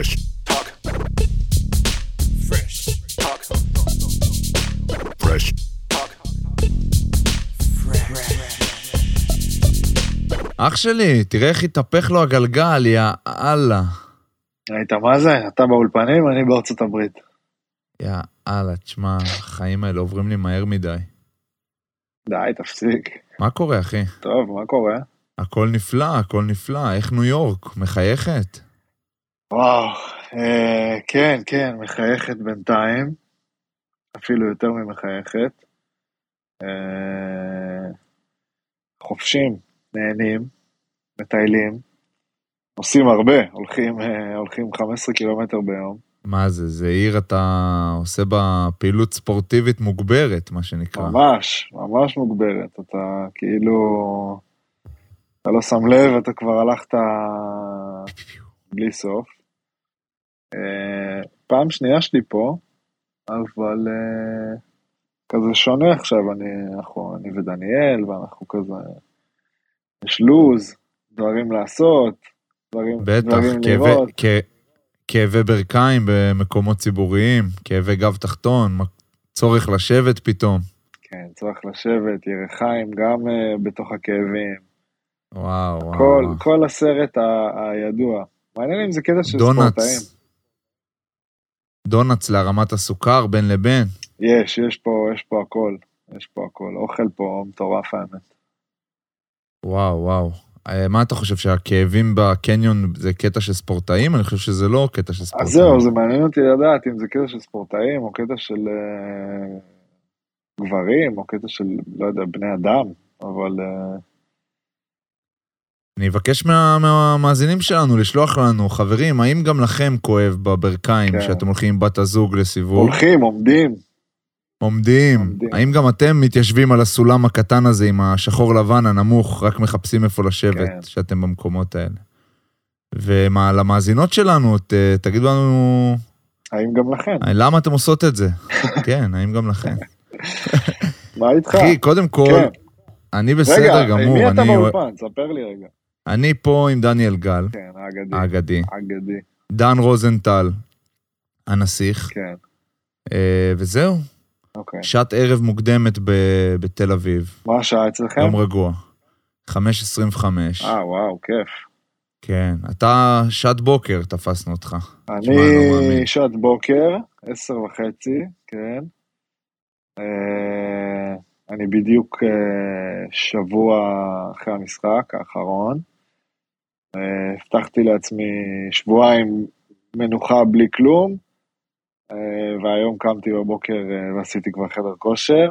Fresh talk. Fresh talk. Fresh talk. אח שלי, תראה איך התהפך לו הגלגל, יא אללה. ראית מה זה? אתה באולפנים, אני בארצות הברית. יא אללה, תשמע, החיים האלה עוברים לי מהר מדי. די, תפסיק. מה קורה, אחי? טוב, מה קורה? הכל נפלא, הכל נפלא. איך ניו יורק? מחייכת? וואו, אה, כן, כן, מחייכת בינתיים. אפילו יותר ממחייכת. אה, חופשים, נהנים, מטיילים. עושים הרבה, הולכים, אה, הולכים 15 קילומטר ביום. מה זה, זה עיר אתה עושה בה פעילות ספורטיבית מוגברת, מה שנקרא. ממש, ממש מוגברת. אתה כאילו... אתה לא שם לב, אתה כבר הלכת בלי סוף. פעם שנייה שלי פה, אבל אה, כזה שונה עכשיו, אני, אנחנו, אני ודניאל, ואנחנו כזה, יש לוז, דברים לעשות, דברים, בטח, דברים כאבי, לראות. כ... כאבי ברכיים במקומות ציבוריים, כאבי גב תחתון, צורך לשבת פתאום. כן, צריך לשבת, ירחיים גם uh, בתוך הכאבים. וואו, וואו. כל, וואו. כל הסרט ה- הידוע. מעניין אם זה קטע של ספורטאים. דונלדס. להרמת הסוכר בין לבין. יש, יש פה, יש פה הכל. יש פה הכל. אוכל פה מטורף האמת. וואו, וואו. אה, מה אתה חושב, שהכאבים בקניון זה קטע של ספורטאים? אני חושב שזה לא קטע של אז ספורטאים. זהו, זה מעניין אותי לדעת אם זה קטע של ספורטאים, או קטע של אה, גברים, או קטע של, לא יודע, בני אדם, אבל אה, אני אבקש מה- מהמאזינים שלנו לשלוח לנו, חברים, האם גם לכם כואב בברכיים כן. כשאתם הולכים עם בת הזוג לסיבוב? הולכים, עומדים. עומדים. עומדים. האם גם אתם מתיישבים על הסולם הקטן הזה עם השחור לבן הנמוך, רק מחפשים איפה לשבת, כן. שאתם במקומות האלה? ומה, למאזינות שלנו, ת, תגידו לנו, האם גם לכם? למה אתם עושות את זה? כן, האם גם לכם? מה איתך? אחי, קודם כל, כן. אני בסדר רגע, גמור. מי אתה באולפן? ספר לי רגע. אני פה עם דניאל גל, כן, האגדי. האגדי, האגדי, דן רוזנטל, הנסיך, כן, אה, וזהו. אוקיי. שעת ערב מוקדמת ב- בתל אביב, מה השעה אצלכם? יום רגוע. 5.25. אה, וואו, כיף. כן, אתה שעת בוקר, תפסנו אותך. אני שעת בוקר, עשר וחצי, כן. אה, אני בדיוק אה, שבוע אחרי המשחק האחרון. אה, הבטחתי לעצמי שבועיים מנוחה בלי כלום, אה, והיום קמתי בבוקר אה, ועשיתי כבר חדר כושר.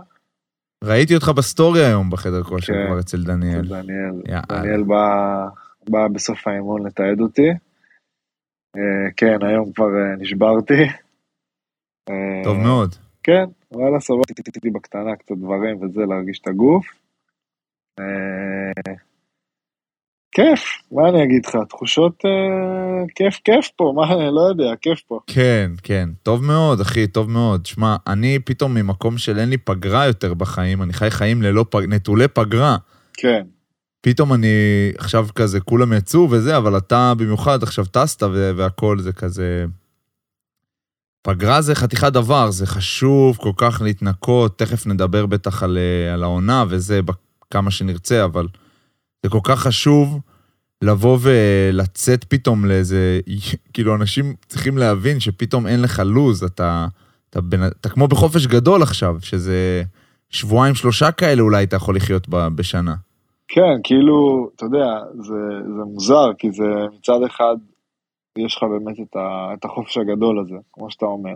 ראיתי אותך ב-story היום בחדר כושר כן. כבר אצל דניאל. דניאל, יאללה. דניאל בא, בא בסוף האימון לתעד אותי. כן, היום כבר נשברתי. טוב מאוד. כן, וואלה, סבבה, עשיתי בקטנה קצת דברים וזה, להרגיש את הגוף. כיף, מה אני אגיד לך, תחושות אה, כיף, כיף פה, מה, אני לא יודע, כיף פה. כן, כן, טוב מאוד, אחי, טוב מאוד. שמע, אני פתאום ממקום של אין לי פגרה יותר בחיים, אני חי חיים ללא פג... נטולי פגרה. כן, פתאום אני עכשיו כזה, כולם יצאו וזה, אבל אתה במיוחד עכשיו טסת והכל זה כזה... פגרה זה חתיכת דבר, זה חשוב כל כך להתנקות, תכף נדבר בטח על, אה, על העונה וזה כמה שנרצה, אבל זה כל כך חשוב לבוא ולצאת פתאום לאיזה... כאילו, אנשים צריכים להבין שפתאום אין לך לוז, אתה, אתה, בין, אתה כמו בחופש גדול עכשיו, שזה שבועיים, שלושה כאלה אולי אתה יכול לחיות בשנה. כן, כאילו, אתה יודע, זה, זה מוזר, כי זה מצד אחד, יש לך באמת את, ה, את החופש הגדול הזה, כמו שאתה אומר.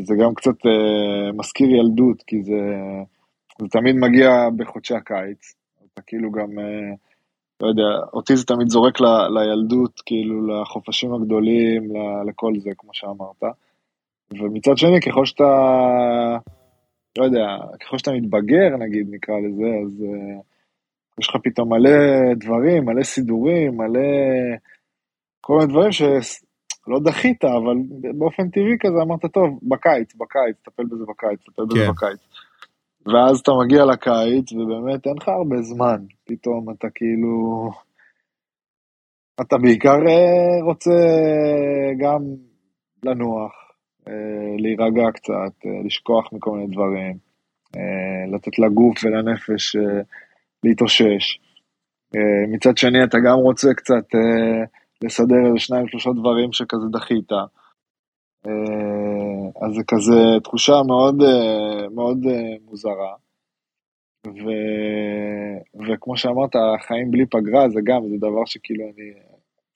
זה גם קצת אה, מזכיר ילדות, כי זה, זה תמיד מגיע בחודשי הקיץ. אתה כאילו גם, אה, לא יודע, אותי זה תמיד זורק ל, לילדות, כאילו לחופשים הגדולים, ל, לכל זה, כמו שאמרת. ומצד שני, ככל שאתה, לא יודע, ככל שאתה מתבגר, נגיד, נקרא לזה, אז... אה, יש לך פתאום מלא דברים, מלא סידורים, מלא... כל מיני דברים שלא דחית, אבל באופן טבעי כזה אמרת, טוב, בקיץ, בקיץ, טפל בזה בקיץ, טפל בזה כן. בקיץ. ואז אתה מגיע לקיץ, ובאמת אין לך הרבה זמן. פתאום אתה כאילו... אתה בעיקר אה, רוצה גם לנוח, אה, להירגע קצת, אה, לשכוח מכל מיני דברים, לתת לגוף ולנפש להתאושש. מצד שני, אתה גם רוצה קצת לסדר איזה שניים, שלושה דברים שכזה דחית. אז זה כזה תחושה מאוד, מאוד מוזרה. ו... וכמו שאמרת, החיים בלי פגרה זה גם, זה דבר שכאילו אני,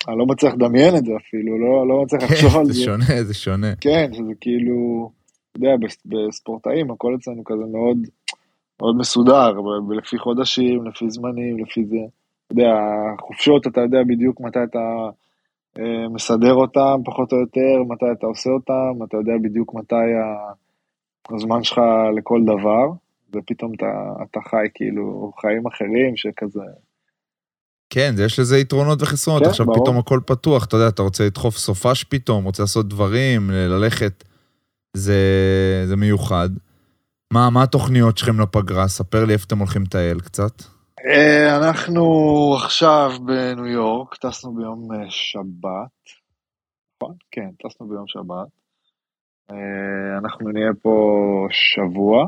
אני לא מצליח לדמיין את זה אפילו, לא, לא מצליח לחשוב על זה. זה שונה, זה שונה. כן, שזה כאילו, אתה יודע, בספורטאים הכל אצלנו כזה מאוד, מאוד מסודר, לפי חודשים, לפי זמנים, לפי זה. אתה יודע, החופשות, אתה יודע בדיוק מתי אתה אה, מסדר אותם, פחות או יותר, מתי אתה עושה אותם, אתה יודע בדיוק מתי הזמן שלך לכל דבר. ופתאום אתה, אתה חי כאילו חיים אחרים שכזה... כן, יש לזה יתרונות וחסרונות, כן, עכשיו ברור. פתאום הכל פתוח, אתה יודע, אתה רוצה לדחוף סופש פתאום, רוצה לעשות דברים, ללכת, זה, זה מיוחד. מה, מה התוכניות שלכם לפגרה? ספר לי איפה אתם הולכים לטייל קצת. אה, אנחנו עכשיו בניו יורק, טסנו ביום אה, שבת, נכון? כן, טסנו ביום שבת. אה, אנחנו נהיה פה שבוע.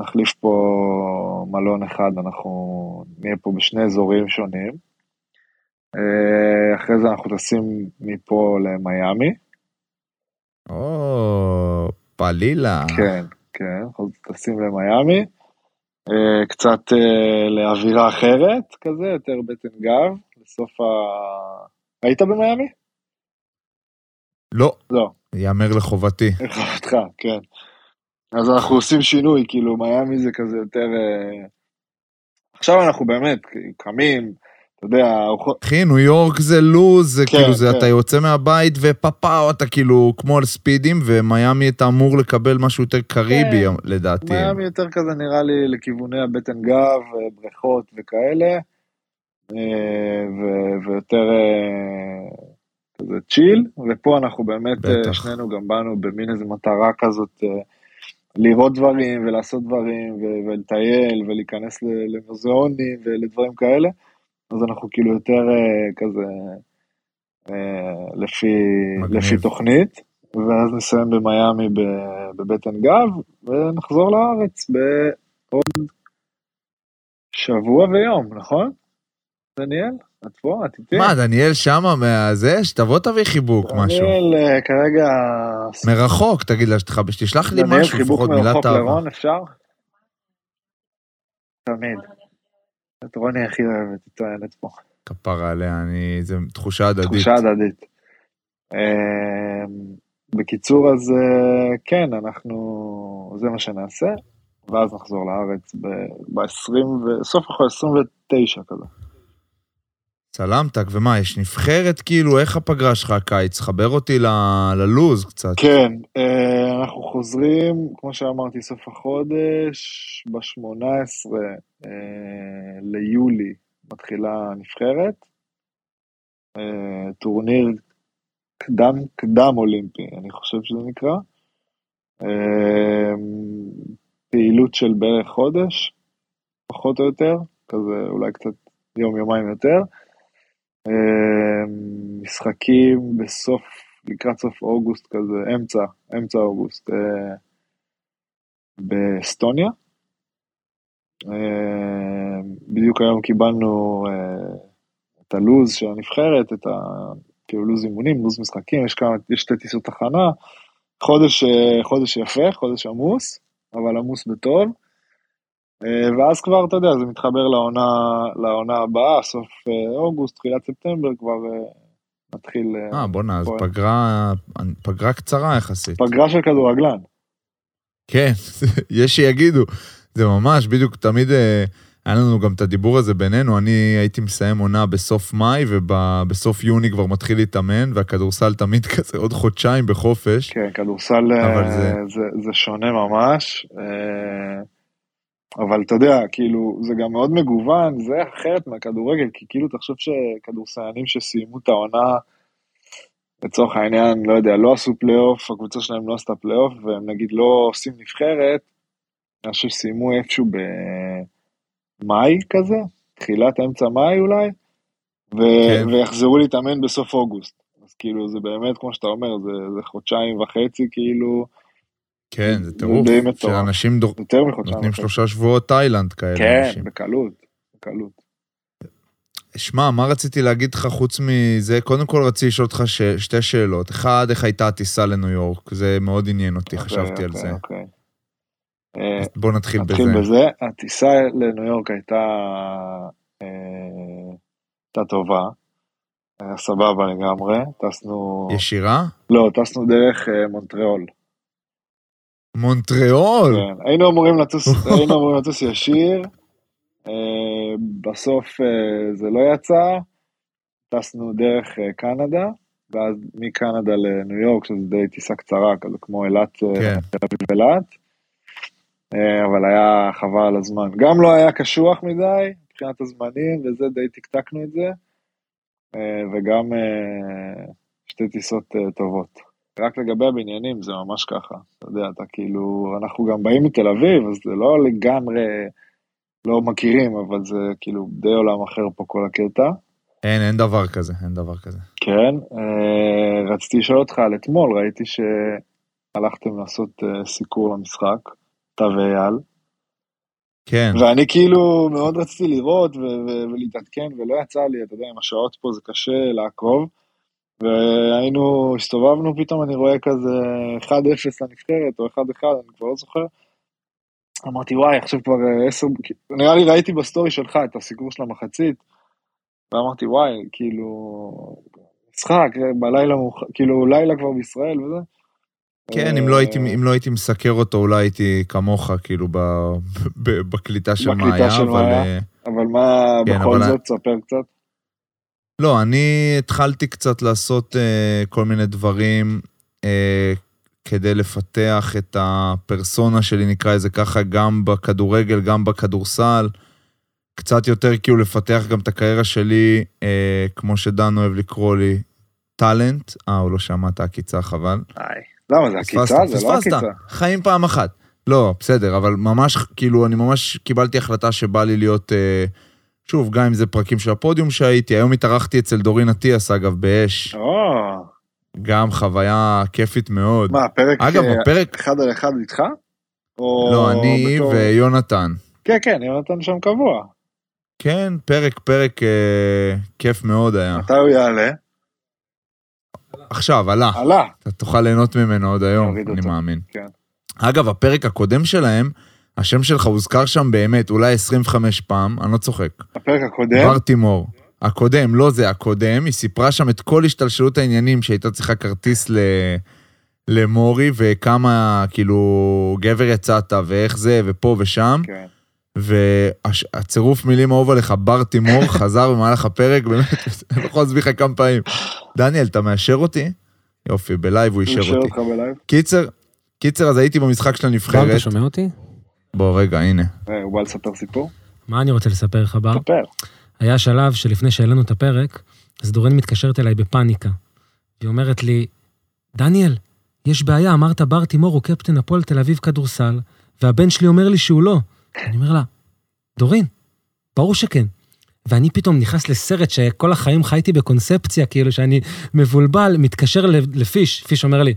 נחליף פה מלון אחד, אנחנו נהיה פה בשני אזורים שונים. אחרי זה אנחנו טסים מפה למיאמי. או, פלילה. כן, כן, אנחנו טסים למיאמי. אה, קצת אה, לאווירה אחרת, כזה, יותר בטן גב, בסוף ה... היית במיאמי? לא. לא. יאמר לחובתי. לחובתך, כן. אז אנחנו עושים שינוי, כאילו מיאמי זה כזה יותר... אה, עכשיו אנחנו באמת קמים, אתה יודע... אחי, ניו יורק זה לוז, זה כן, כאילו, זה כן. אתה יוצא מהבית ופאפאו, אתה כאילו כמו על ספידים, ומיאמי אתה אמור לקבל משהו יותר קריבי, כן. לדעתי. מיאמי יותר כזה נראה לי לכיווני הבטן גב, בריכות וכאלה, אה, ויותר אה, כזה צ'יל, ופה אנחנו באמת, בטח. שנינו גם באנו במין איזה מטרה כזאת. לראות דברים ולעשות דברים ולטייל ולהיכנס למוזיאונים ולדברים כאלה, אז אנחנו כאילו יותר uh, כזה uh, לפי, לפי תוכנית, ואז נסיים במיאמי בבטן גב, ונחזור לארץ בעוד שבוע ויום, נכון? דניאל? את פה? את איתי? מה, דניאל שמה מהזה? שתבוא תביא חיבוק, משהו. דניאל אה, כרגע... מרחוק, תגיד לה שתשלח לי משהו, לפחות מילת אהבה. דניאל, חיבוק מרחוק לרון, אפשר? תמיד. את רוני הכי אוהבת, היא טוענת פה. כפרה עליה, אני... זה תחושה הדדית. תחושה הדדית. אמ, בקיצור, אז אה, כן, אנחנו... זה מה שנעשה, ואז נחזור לארץ ב-20, בסוף החודש 29 כזה. סלמתק, ומה, יש נבחרת כאילו? איך הפגרה שלך הקיץ? חבר אותי ל- ללוז קצת. כן, אה, אנחנו חוזרים, כמו שאמרתי, סוף החודש, ב-18 אה, ליולי מתחילה הנבחרת. אה, טורניר קדם, קדם אולימפי, אני חושב שזה נקרא. פעילות של בערך חודש, פחות או יותר, כזה אולי קצת יום, יומיים יותר. אמ, משחקים בסוף, לקראת סוף אוגוסט כזה, אמצע, אמצע אוגוסט, אה, באסטוניה. אמ, בדיוק היום קיבלנו אה, את הלוז של הנבחרת, את ה... כאילו לוז אימונים, לוז משחקים, יש כמה, יש שתי טיסות תחנה. חודש, אה, חודש יפה, חודש עמוס, אבל עמוס בטוב. אה, ואז כבר, אתה יודע, זה מתחבר לעונה, לעונה הבאה, סוף אה, אוגוסט, תחילת ספטמבר, כבר אה, מתחיל... אה, בואנה, אז פגרה, פגרה קצרה יחסית. פגרה של כדורגלן. כן, יש שיגידו. זה ממש, בדיוק, תמיד היה לנו גם את הדיבור הזה בינינו, אני הייתי מסיים עונה בסוף מאי, ובסוף יוני כבר מתחיל להתאמן, והכדורסל תמיד כזה עוד חודשיים בחופש. כן, כדורסל זה... זה, זה שונה ממש. אבל אתה יודע, כאילו, זה גם מאוד מגוון, זה אחרת מהכדורגל, כי כאילו תחשוב שכדורסיינים שסיימו את העונה, לצורך העניין, לא יודע, לא עשו פלייאוף, הקבוצה שלהם לא עשתה פלייאוף, והם נגיד לא עושים נבחרת, אני חושב שסיימו איפשהו במאי כזה, תחילת אמצע מאי אולי, ו- כן. ויחזרו להתאמן בסוף אוגוסט. אז כאילו זה באמת, כמו שאתה אומר, זה, זה חודשיים וחצי, כאילו, כן, זה טירוף. שאנשים דור- נותנים. שלושה שבועות תאילנד כאלה. כן, אנשים. בקלות, בקלות. שמע, מה רציתי להגיד לך חוץ מזה? קודם כל רציתי לשאול אותך ש... שתי שאלות. אחד, איך הייתה הטיסה לניו יורק? זה מאוד עניין אותי, חשבתי על אוקיי, זה. אוקיי. אה, אז בוא נתחיל נתחיל בזה. בזה. הטיסה לניו יורק הייתה, אה, הייתה טובה, היה סבבה לגמרי, טסנו, ישירה? לא, טסנו דרך אה, מונטריאול. מונטריאול! כן. היינו אמורים לטוס, היינו אמורים לטוס ישיר, אה, בסוף אה, זה לא יצא, טסנו דרך אה, קנדה, ואז מקנדה לניו יורק, שזה די טיסה קצרה, כזה כמו אילת, כן. אילת, אבל היה חבל על הזמן. גם לא היה קשוח מדי, מבחינת הזמנים, וזה, די טקטקנו את זה, וגם שתי טיסות טובות. רק לגבי הבניינים זה ממש ככה, אתה יודע, אתה כאילו, אנחנו גם באים מתל אביב, אז זה לא לגמרי לא מכירים, אבל זה כאילו די עולם אחר פה כל הקטע. אין, אין דבר כזה, אין דבר כזה. כן, אה, רציתי לשאול אותך על אתמול, ראיתי שהלכתם לעשות אה, סיקור למשחק, אתה ואייל, כן, ואני כאילו מאוד רציתי לראות ולהתעדכן, ולא יצא לי, אתה יודע, עם השעות פה זה קשה לעקוב, והיינו, הסתובבנו, פתאום אני רואה כזה 1-0 לנבחרת, או 1-1, אני כבר לא זוכר. אמרתי, וואי, עכשיו כבר אה, עשר, נראה לי ראיתי ב-story שלך את הסיקור של המחצית, ואמרתי, וואי, כאילו, משחק, בלילה מאוחר, כאילו, לילה כבר בישראל וזה. כן, אם לא הייתי, אם לא הייתי מסקר אותו, אולי הייתי כמוך, כאילו, ב, ב, בקליטה של בקליטה מאיה, של אבל... אה, אבל מה, כן, בכל אבל- זאת, ספר קצת. לא, אני התחלתי קצת לעשות uh, כל מיני דברים uh, כדי לפתח את הפרסונה שלי, נקרא לזה ככה, גם בכדורגל, גם בכדורסל. קצת יותר כאילו לפתח גם את הקריירה שלי, uh, כמו שדן אוהב לקרוא לי, טאלנט. אה, הוא לא שמע את העקיצה, חבל. למה, זה עקיצה? זה לא. עקיצה. חיים פעם אחת. לא, בסדר, אבל ממש, כאילו, אני ממש קיבלתי החלטה שבא לי להיות, אה, שוב, גם אם זה פרקים של הפודיום שהייתי, היום התארחתי אצל דורין אטיאס, אגב, באש. או, גם חוויה כיפית מאוד. מה, הפרק אגב, אה, הפרק, אחד על אחד איתך? או לא, אני בתור- ויונתן. כן, כן, יונתן שם קבוע. כן, פרק, פרק אה, כיף מאוד היה. מתי הוא יעלה? עכשיו, עלה. עלה. אתה תוכל ליהנות ממנו עוד היום, אני אותו, מאמין. כן. אגב, הפרק הקודם שלהם, השם שלך הוזכר שם באמת אולי 25 פעם, אני לא צוחק. הפרק הקודם? בר תימור. הקודם, לא זה, הקודם, היא סיפרה שם את כל השתלשלות העניינים שהייתה צריכה כרטיס ל... למורי, וכמה, כאילו, גבר יצאת, ואיך זה, ופה ושם. כן. והצירוף מילים אהוב עליך, בר תימור, חזר במהלך הפרק, באמת, אני לא יכול להסביר לך כמה פעמים. דניאל, אתה מאשר אותי? יופי, ב-live הוא הוא אישר אישר אותי. אותך ב-live? קיצר, קיצר, אז הייתי במשחק של הנבחרת. אתה שומע אותי? בוא, רגע, הנה. אה, הוא בא לספר סיפור? מה אני רוצה לספר לך, בר? ספר. היה שלב שלפני שהעלינו את הפרק, אז דורין מתקשרת אליי בפאניקה. היא אומרת לי, דניאל, יש בעיה, אמרת בר תימור הוא קפטן הפועל תל אביב כדורסל, והבן שלי אומר לי שהוא לא. אני אומר לה, דורין, ברור שכן. ואני פתאום נכנס לסרט שכל החיים חייתי בקונספציה, כאילו שאני מבולבל, מתקשר לפיש, פיש אומר לי,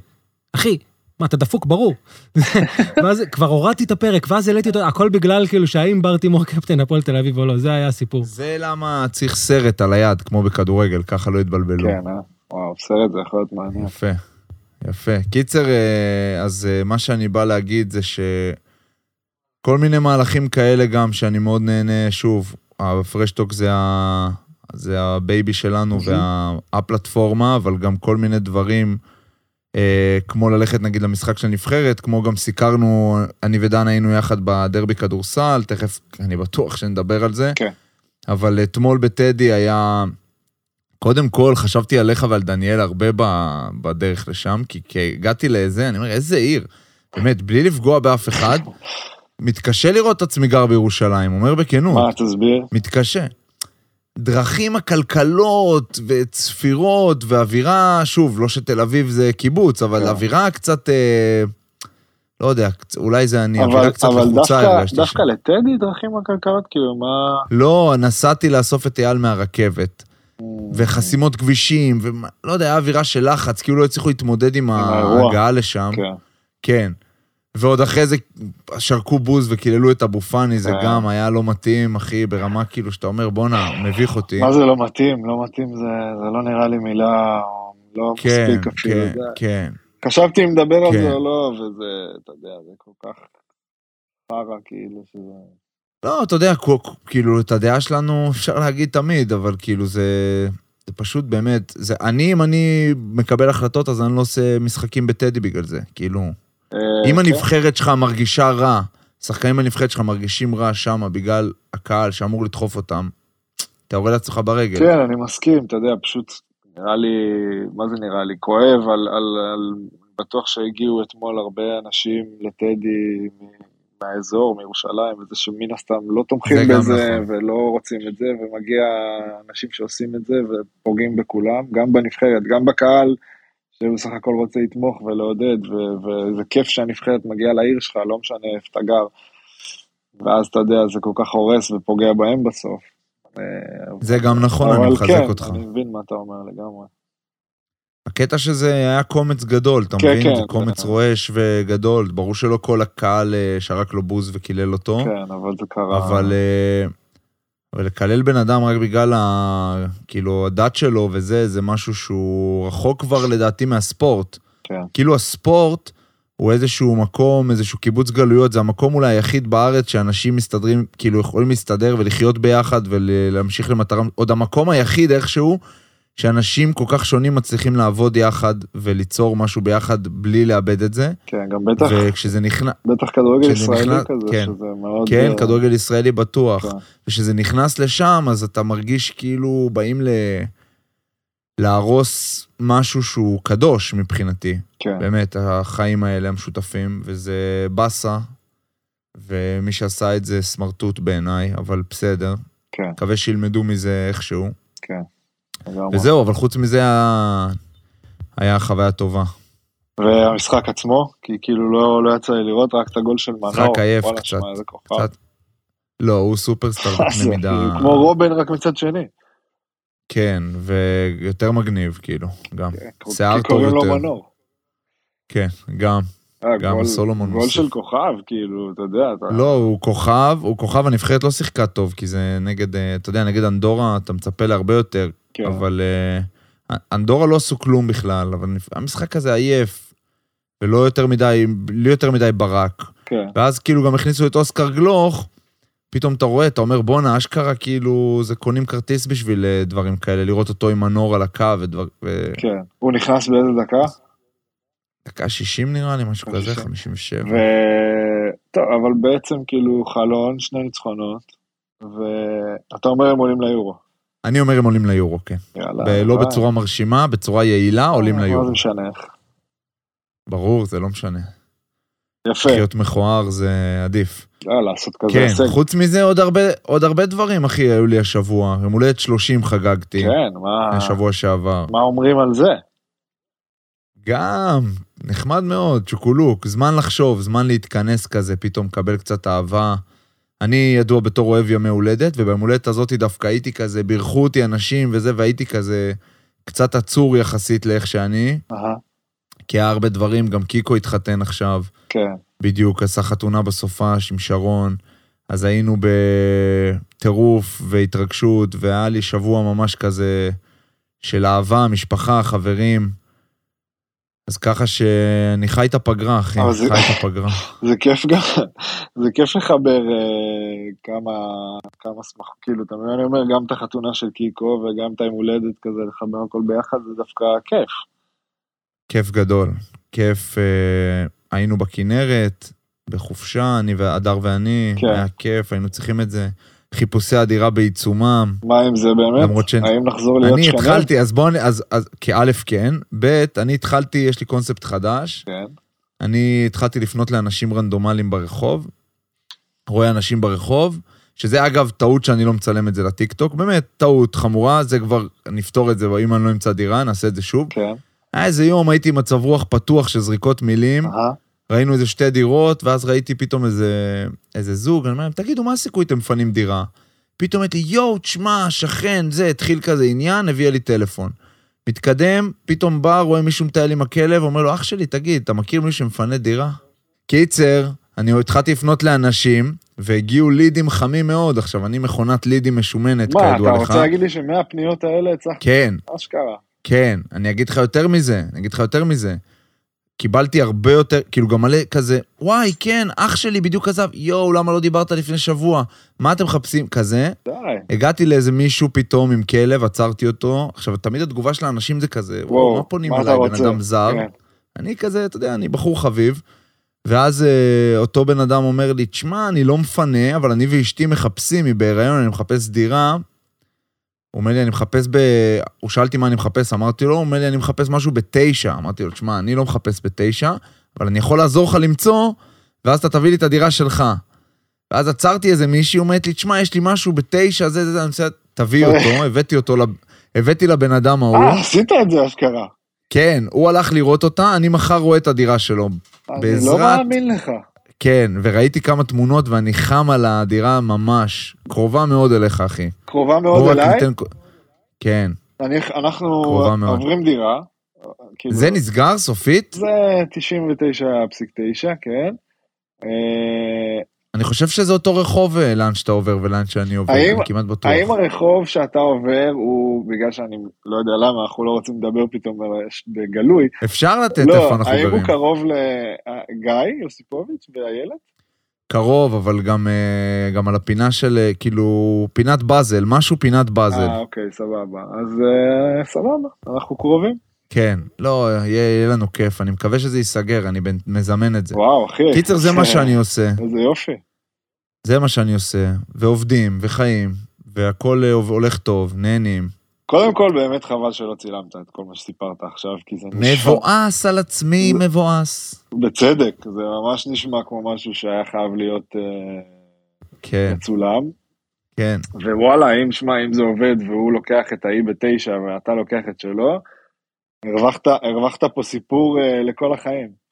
אחי, מה, אתה דפוק? ברור. ואז כבר הורדתי את הפרק, ואז העליתי אותו, הכל בגלל כאילו שאם בר תימור קפטן הפועל תל אביב או לא, זה היה הסיפור. זה למה צריך סרט על היד, כמו בכדורגל, ככה לא יתבלבלו. כן, אה? וואו, סרט זה יכול להיות מעניין. יפה, יפה. קיצר, אה, אז אה, מה שאני בא להגיד זה שכל מיני מהלכים כאלה גם, שאני מאוד נהנה, שוב, הפראש טוק זה, ה... זה ה-baby שלנו והפלטפורמה, אבל גם כל מיני דברים, כמו ללכת נגיד למשחק של הנבחרת, כמו גם סיקרנו, אני ודן היינו יחד בדרבי כדורסל, תכף אני בטוח שנדבר על זה. כן. אבל אתמול בטדי היה... קודם כל, חשבתי עליך ועל דניאל הרבה בדרך לשם, כי, כי הגעתי לאיזה, אני אומר, איזה עיר. באמת, בלי לפגוע באף אחד, מתקשה לראות את עצמי גר בירושלים, אומר בכנות. מה, תסביר? מתקשה. דרכים עקלקלות וצפירות ואווירה, שוב, לא שתל אביב זה קיבוץ, אבל כן. אווירה קצת, אה, לא יודע, קצ- אולי זה אני, אבל אווירה קצת אבל לחוצה דווקא- הרגשתי דווקא שם. לטדי דרכים עקלקלות? כאילו, מה... לא, נסעתי לאסוף את אייל מהרכבת. וחסימות כבישים, ולא יודע, היה אווירה של לחץ, כאילו לא הצליחו להתמודד עם האירוע. ההגעה לשם. כן. כן. ועוד אחרי זה שרקו בוז וקיללו את אבו פאני, זה כן. גם היה לא מתאים, אחי, ברמה כאילו שאתה אומר, בואנה, מביך אותי. מה זה לא מתאים? לא מתאים זה, זה לא נראה לי מילה, לא כן, מספיק אפילו. כן, זה- כן. חשבתי אם לדבר על כן. זה או לא, וזה, אתה יודע, זה כל כך חרא, כאילו, שזה... לא, אתה יודע, כאילו, את הדעה שלנו אפשר להגיד תמיד, אבל כאילו זה... זה פשוט באמת, זה, אני, אם אני מקבל החלטות, אז אני לא עושה משחקים בטדי בגלל זה. כאילו, אה, אם כן. הנבחרת שלך מרגישה רע, שחקנים בנבחרת שלך מרגישים רע שם בגלל הקהל שאמור לדחוף אותם, אתה יורה לעצמך ברגל. כן, אני מסכים, אתה יודע, פשוט נראה לי, מה זה נראה לי? כואב על, על, על בטוח שהגיעו אתמול הרבה אנשים לטדי מהאזור, מירושלים, וזה שמן הסתם לא תומכים בזה נכון. ולא רוצים את זה, ומגיע אנשים שעושים את זה ופוגעים בכולם, גם בנבחרת, גם בקהל, שבסך הכל רוצה לתמוך ולעודד, וזה כיף שהנבחרת מגיעה לעיר שלך, לא משנה איפה אתה גר. ואז אתה יודע, זה כל כך הורס ופוגע בהם בסוף. אה, זה גם נכון, אני מחזק כן, אותך. אני מבין מה אתה אומר לגמרי. הקטע שזה היה קומץ גדול, אתה כן, מבין? כן, זה קומץ זה- רועש וגדול. ברור שלא כל הקהל אה, שרק לו בוז וקילל אותו, כן, אבל זה קרה. אבל... אה, אבל לקלל בן אדם רק בגלל ה... כאילו, הדת שלו וזה, זה משהו שהוא רחוק כבר לדעתי מהספורט. כן. כאילו הספורט הוא איזשהו מקום, איזשהו קיבוץ גלויות, זה המקום אולי היחיד בארץ שאנשים מסתדרים, כאילו יכולים להסתדר ולחיות ביחד ולהמשיך למטרה, עוד המקום היחיד איכשהו, שאנשים כל כך שונים מצליחים לעבוד יחד וליצור משהו ביחד בלי לאבד את זה. כן, גם בטח, וכשזה נכנס, בטח כדורגל ישראלי נכנס- כזה, כן. שזה מאוד... כן, אה, כדורגל ישראלי בטוח. כן. וכשזה נכנס לשם, אז אתה מרגיש כאילו באים ל... להרוס משהו שהוא קדוש מבחינתי. כן, באמת, החיים האלה המשותפים, וזה באסה, ומי שעשה את זה סמרטוט בעיניי, אבל בסדר. כן, מקווה שילמדו מזה איכשהו. כן. וזהו, אבל חוץ מזה היה, חוויה טובה. והמשחק עצמו, כי כאילו לא לא יצא לי לראות רק את הגול של מנור. משחק עייף קצת. קצת. לא, הוא סופרסטאר בקנה מידה... כאילו, כמו רובן רק מצד שני. כן, ויותר מגניב, כאילו, גם. כן, שיער כי טוב קוראים לו יותר. מנור. כן, גם. אה, גם גול- סולומון גול מוסיף. של כוכב, כאילו, אתה יודע, אתה... לא, הוא כוכב, הוא כוכב, הנבחרת לא שיחקה טוב, כי זה נגד, אה, אתה יודע, נגד אנדורה אתה מצפה להרבה יותר, כן. אבל אה, אנדורה לא עשו כלום בכלל, אבל המשחק הזה עייף, ולא יותר מדי, בלי יותר מדי ברק. כן, ואז כאילו גם הכניסו את אוסקר גלוך, פתאום אתה רואה, אתה אומר, בואנה, אשכרה כאילו, זה קונים כרטיס בשביל דברים כאלה, לראות אותו עם מנור על הקו ודבר... ו... כן. הוא נכנס באיזה דקה? דקה 60 נראה לי, משהו כזה, 60. 57. ו... טוב, אבל בעצם כאילו חלון, שני ניצחונות, ואתה אומר הם עולים ליורו. אני אומר הם עולים ליורו, כן. יאללה. ב- לא ביי. בצורה מרשימה, בצורה יעילה, עולים מה ליורו. זה משנה איך? ברור, זה לא משנה. יפה, לחיות מכוער זה עדיף. לא, לעשות כזה כן, הישג. חוץ מזה עוד הרבה, עוד הרבה דברים, אחי, היו לי השבוע. יום הולדת 30 חגגתי, כן, מה... השבוע שעבר. מה אומרים על זה? גם, נחמד מאוד, צ'וקולוק, זמן לחשוב, זמן להתכנס כזה, פתאום לקבל קצת אהבה. אני ידוע בתור אוהב ימי הולדת, וביום הולדת הזאת דווקא הייתי כזה, בירכו אותי אנשים וזה, והייתי כזה קצת עצור יחסית לאיך שאני, כי היה הרבה דברים, גם קיקו התחתן עכשיו. כן, בדיוק, עשה חתונה בסופש עם שרון, אז היינו בטירוף והתרגשות, והיה לי שבוע ממש כזה של אהבה, משפחה, חברים. אז ככה שאני חי את הפגרה, אחי, אבל זה- חי את הפגרה. זה כיף גם, זה כיף לחבר אה, כמה, כמה שמח, כאילו, אתה מבין, אני אומר, גם את החתונה של קיקו וגם את היום הולדת כזה, לחבר הכל ביחד, זה דווקא כיף. כיף גדול. כיף, אה, היינו בכנרת, בחופשה, אני והדר ואני, כן. היה כיף, היינו צריכים את זה. חיפושי הדירה בעיצומם. מה עם זה באמת? למרות ש- האם נחזור להיות אני שכנים? התחלתי, אז בואו, אז, אז כאלף כן, ב', אני התחלתי, יש לי קונספט חדש, כן, אני התחלתי לפנות לאנשים רנדומליים ברחוב, רואה אנשים ברחוב, שזה אגב טעות שאני לא מצלם את זה לטיקטוק, באמת טעות חמורה, זה כבר, נפתור את זה, אם אני לא אמצא דירה, נעשה את זה שוב. כן, היה איזה יום, הייתי עם מצב רוח פתוח של זריקות מילים, אהה, ראינו איזה שתי דירות, ואז ראיתי פתאום איזה, איזה זוג, אני אומר להם, תגידו, מה הסיכוי אתם מפנים דירה? פתאום אמרתי, יואו, תשמע, שכן, זה, התחיל כזה עניין, הביאה לי טלפון. מתקדם, פתאום בא, רואה מישהו מטייל עם הכלב, אומר לו, אח שלי, תגיד, אתה מכיר מישהו שמפנה דירה? קיצר, אני התחלתי לפנות לאנשים, והגיעו לידים חמים מאוד. עכשיו, אני מכונת לידים משומנת, מה, אתה כידוע לך. רוצה להגיד לי שמהפניות האלה הצלחת? כן, אשכרה. כן, אני אגיד לך יותר מזה, אני אגיד לך יותר מזה. קיבלתי הרבה יותר, כאילו גם מלא כזה, וואי, כן, אח שלי בדיוק עזב, יואו, למה לא דיברת לפני שבוע? מה אתם מחפשים? כזה. די. הגעתי לאיזה מישהו פתאום עם כלב, עצרתי אותו. עכשיו, תמיד התגובה של האנשים זה כזה, וואו, וואו, מה פונים מה אליי, בן? אדם זר? כן. אני כזה, אתה יודע, אני בחור חביב. ואז אה, אותו בן אדם אומר לי, תשמע, אני לא מפנה, אבל אני ואשתי מחפשים, היא בהיריון, אני מחפש דירה. הוא אומר לי, אני מחפש ב... הוא שאל אותי מה אני מחפש, אמרתי לו, הוא אומר לי, אני מחפש משהו בתשע. אמרתי לו, תשמע, אני לא מחפש בתשע, אבל אני יכול לעזור לך למצוא, ואז אתה תביא לי את הדירה שלך. ואז עצרתי איזה מישהי, אומרת לי, תשמע, יש לי משהו בתשע, זה, זה, זה, אני רוצה, תביא אותו, הבאתי אותו, לב- הבאתי לבן אדם ההוא. אה, עשית את זה אשכרה. כן, הוא הלך לראות אותה, אני מחר רואה את הדירה שלו. אני בעזרת- לא מאמין לך. כן, וראיתי כמה תמונות ואני חם על הדירה ממש. קרובה מאוד אליך, אחי. קרובה מאוד אליי. ניתן- כן. אני- אנחנו קרובה מאוד. עוברים דירה. כאילו, זה נסגר סופית? זה 99.9, כן. אה, אני חושב שזה אותו רחוב אה, לאן שאתה עובר ולאן שאני עובר, האם- אני כמעט בטוח. האם הרחוב שאתה עובר הוא, בגלל שאני לא יודע למה, אנחנו לא רוצים לדבר פתאום בגלוי, אפשר לתת לא, איפה אנחנו האם גרים. הוא קרוב לגיא יוסיפוביץ' ואיילת? קרוב, אבל גם, אה, גם על הפינה של, אה, כאילו, פינת באזל, משהו פינת באזל. אה, אוקיי, סבבה. אז אה, סבבה, אנחנו קרובים. כן, לא, יהיה, יהיה לנו כיף, אני מקווה שזה ייסגר, אני מזמן את זה. וואו, אחי. קיצר, זה מה שאני עושה. איזה יופי. זה מה שאני עושה, ועובדים, וחיים, והכל אה, הולך טוב, נהנים. קודם כל, באמת חבל שלא צילמת את כל מה שסיפרת עכשיו, כי זה נשמע... מבואס על עצמי, מבואס. בצדק, זה ממש נשמע כמו משהו שהיה חייב להיות אה, כן, מצולם. כן. ווואלה, אם שמע, אם זה עובד והוא לוקח את האי בתשע ואתה לוקח את שלו, הרווחת, הרווחת פה סיפור אה, לכל החיים.